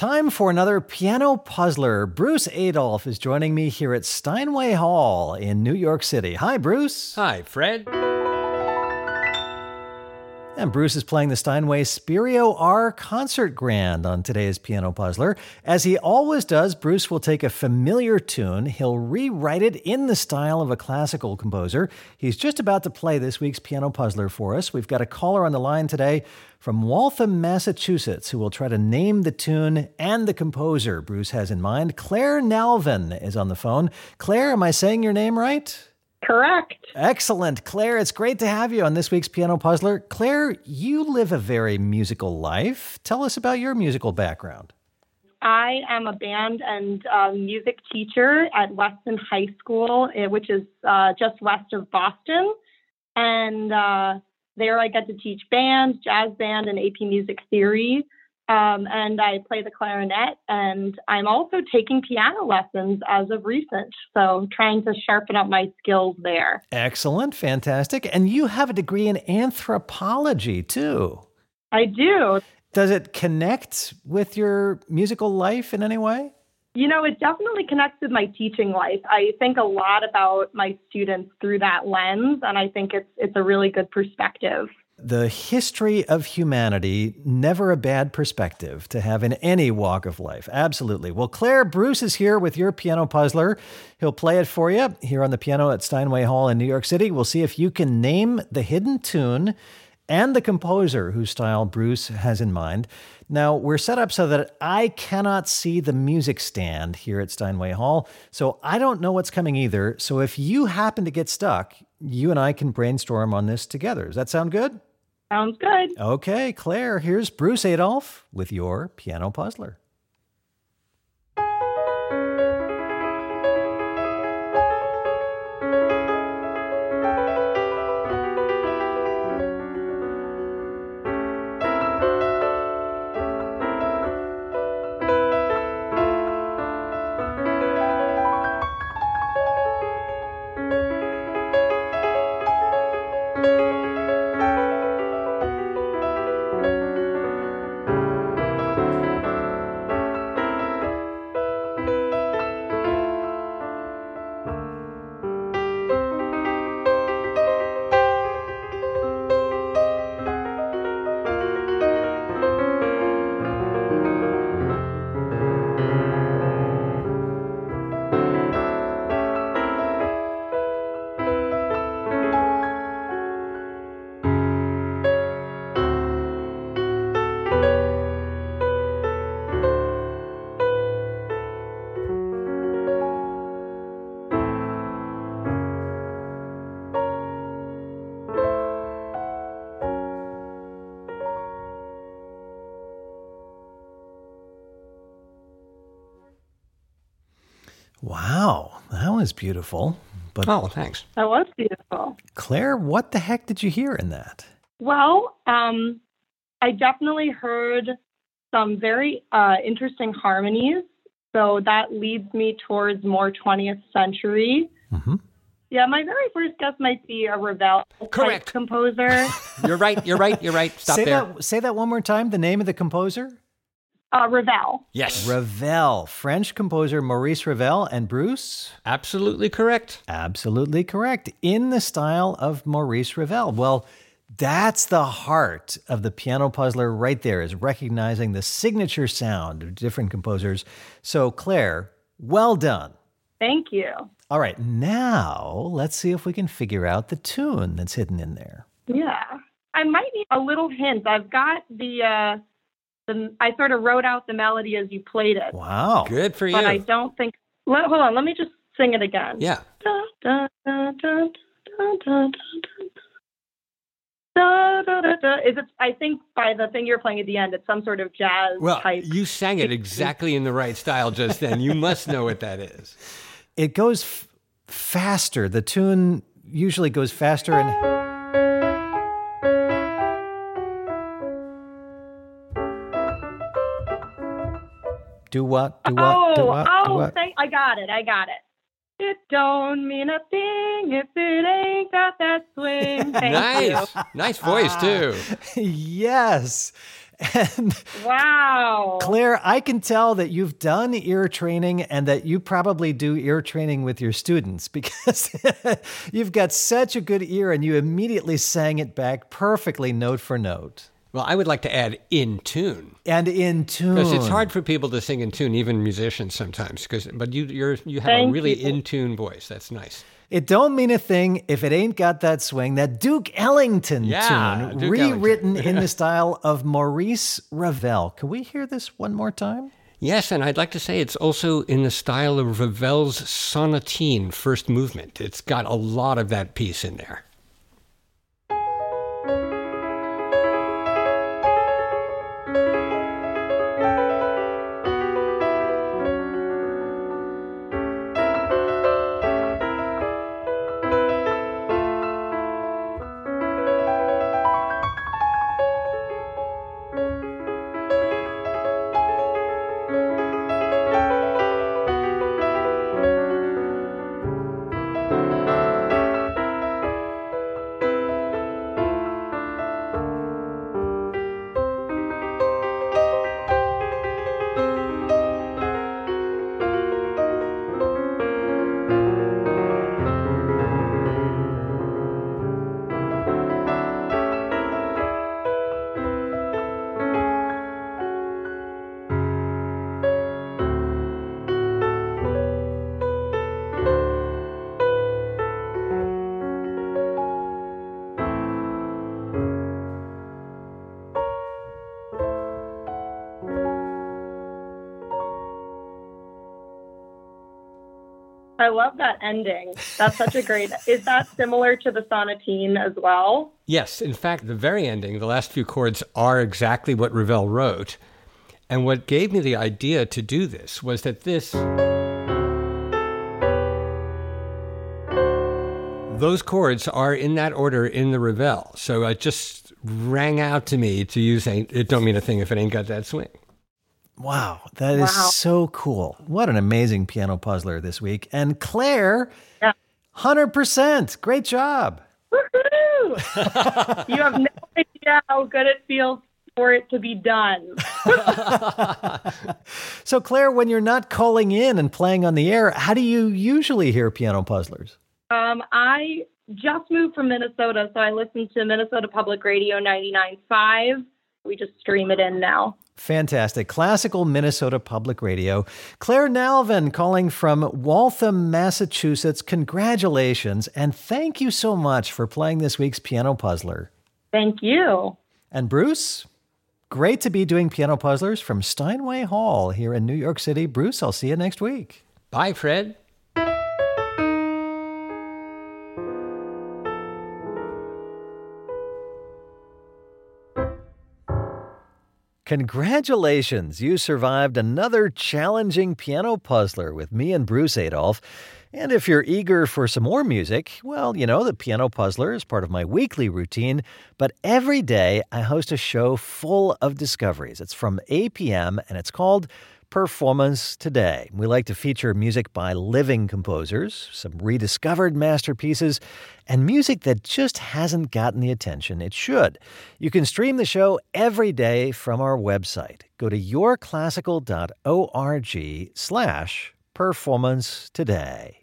time for another piano puzzler. Bruce Adolphe is joining me here at Steinway Hall in New York City. Hi, Bruce. Hi, Fred. And Bruce is playing the Steinway Spirio R Concert Grand on today's Piano Puzzler. As he always does, Bruce will take a familiar tune, he'll rewrite it in the style of a classical composer. He's just about to play this week's Piano Puzzler for us. We've got a caller on the line today from Waltham, Massachusetts, who will try to name the tune and the composer Bruce has in mind. Claire Nalven is on the phone. Claire, am I saying your name right? Correct. Excellent. Claire, it's great to have you on this week's Piano Puzzler. Claire, you live a very musical life. Tell us about your musical background. I am a band and uh, music teacher at Weston High School, eh, which is uh, just west of Boston. And uh, there I get to teach band, jazz band, and AP music theory. Um, and I play the clarinet, and I'm also taking piano lessons as of recent. So, trying to sharpen up my skills there. Excellent, fantastic. And you have a degree in anthropology too. I do. Does it connect with your musical life in any way? You know, it definitely connects with my teaching life. I think a lot about my students through that lens, and I think it's it's a really good perspective the history of humanity, never a bad perspective to have in any walk of life. Absolutely. Well, Claire Bruce is here with your piano puzzler. He'll play it for you here on the piano at Steinway Hall in New York City. We'll see if you can name the hidden tune and the composer whose style Bruce has in mind. Now, we're set up so that I cannot see the music stand here at Steinway Hall, so I don't know what's coming either. So if you happen to get stuck, you and I can brainstorm on this together. Does that sound good? Sounds good. Okay, Claire, here's Bruce Adolphe with your piano puzzler. Wow, that was beautiful. But oh, thanks. That was beautiful. Claire, what the heck did you hear in that? Well, um, I definitely heard some very uh, interesting harmonies. So that leads me towards more 20th century. Mm-hmm. Yeah, my very first guess might be a Ravel Correct. composer. you're right. You're right. You're right. Stop say there. That, say that one more time. The name of the composer? Uh, Ravel. Yes. Ravel. French composer Maurice Ravel and Bruce? Absolutely correct. Absolutely correct. In the style of Maurice Ravel. Well, that's the heart of the piano puzzler right there, is recognizing the signature sound of different composers. So, Claire, well done. Thank you. All right, now let's see if we can figure out the tune that's hidden in there. Yeah. I might need a little hint. I've got the uh, the I sort of wrote out the melody as you played it. Wow, good for you. But I don't think. Let, hold on, let me just sing it again. Yeah. Da, da, da, da, da, da, Da, da, da, da. Is it? I think by the thing you're playing at the end, it's some sort of jazz well, type. you sang it exactly in the right style just then. You must know what that is. It goes f- faster. The tune usually goes faster and. Uh, Do what? Do what? Oh, do what? oh, do what? Thank, I got it. I got it. It don't mean a thing if it ain't got that swing. Thank nice, you. nice voice ah. too. yes. And Wow. Claire, I can tell that you've done ear training and that you probably do ear training with your students because you've got such a good ear and you immediately sang it back perfectly note for note. Well, I would like to add in tune And in tune. because it's hard for people to sing in tune, even musicians sometimes. Because but you you're you have a really in tune voice. That's nice. It don't mean a thing if it ain't got that swing, that Duke Ellington Yeah, tune, Duke rewritten in the style of Maurice Ravel. Can we hear this one more time? Yes, and I'd like to say it's also in the style of Ravel's Sonatine First Movement. It's got a lot of that piece in there. I love that ending. That's such a great. Is that similar to the sonatine as well? Yes, in fact, the very ending, the last few chords are exactly what Ravel wrote. And what gave me the idea to do this was that this. Those chords are in that order in the Ravel. So it just rang out to me to use ain't, it don't mean a thing if it ain't got that swing. Wow, that is Wow. so cool. What an amazing piano puzzler this week. And Claire, Yeah. 100%. Great job. Woohoo! you have no idea how good it feels for it to be done. So, Claire, when you're not calling in and playing on the air, how do you usually hear piano puzzlers? Um, I just moved from Minnesota, so I listen to Minnesota Public Radio 99.5. We just stream it in now. Fantastic. Classical Minnesota Public Radio. Claire Nalven calling from Waltham, Massachusetts. Congratulations. And thank you so much for playing this week's Piano Puzzler. Thank you. And Bruce, great to be doing Piano Puzzlers from Steinway Hall here in New York City. Bruce, I'll see you next week. Bye, Fred. Congratulations, you survived another challenging piano puzzler with me and Bruce Adolphe. And if you're eager for some more music, well, you know, the Piano Puzzler is part of my weekly routine, but every day I host a show full of discoveries. It's from 8 p.m. and it's called Performance Today. We like to feature music by living composers, some rediscovered masterpieces, and music that just hasn't gotten the attention it should. You can stream the show every day from our website. Go to yourclassical.org slash performance today.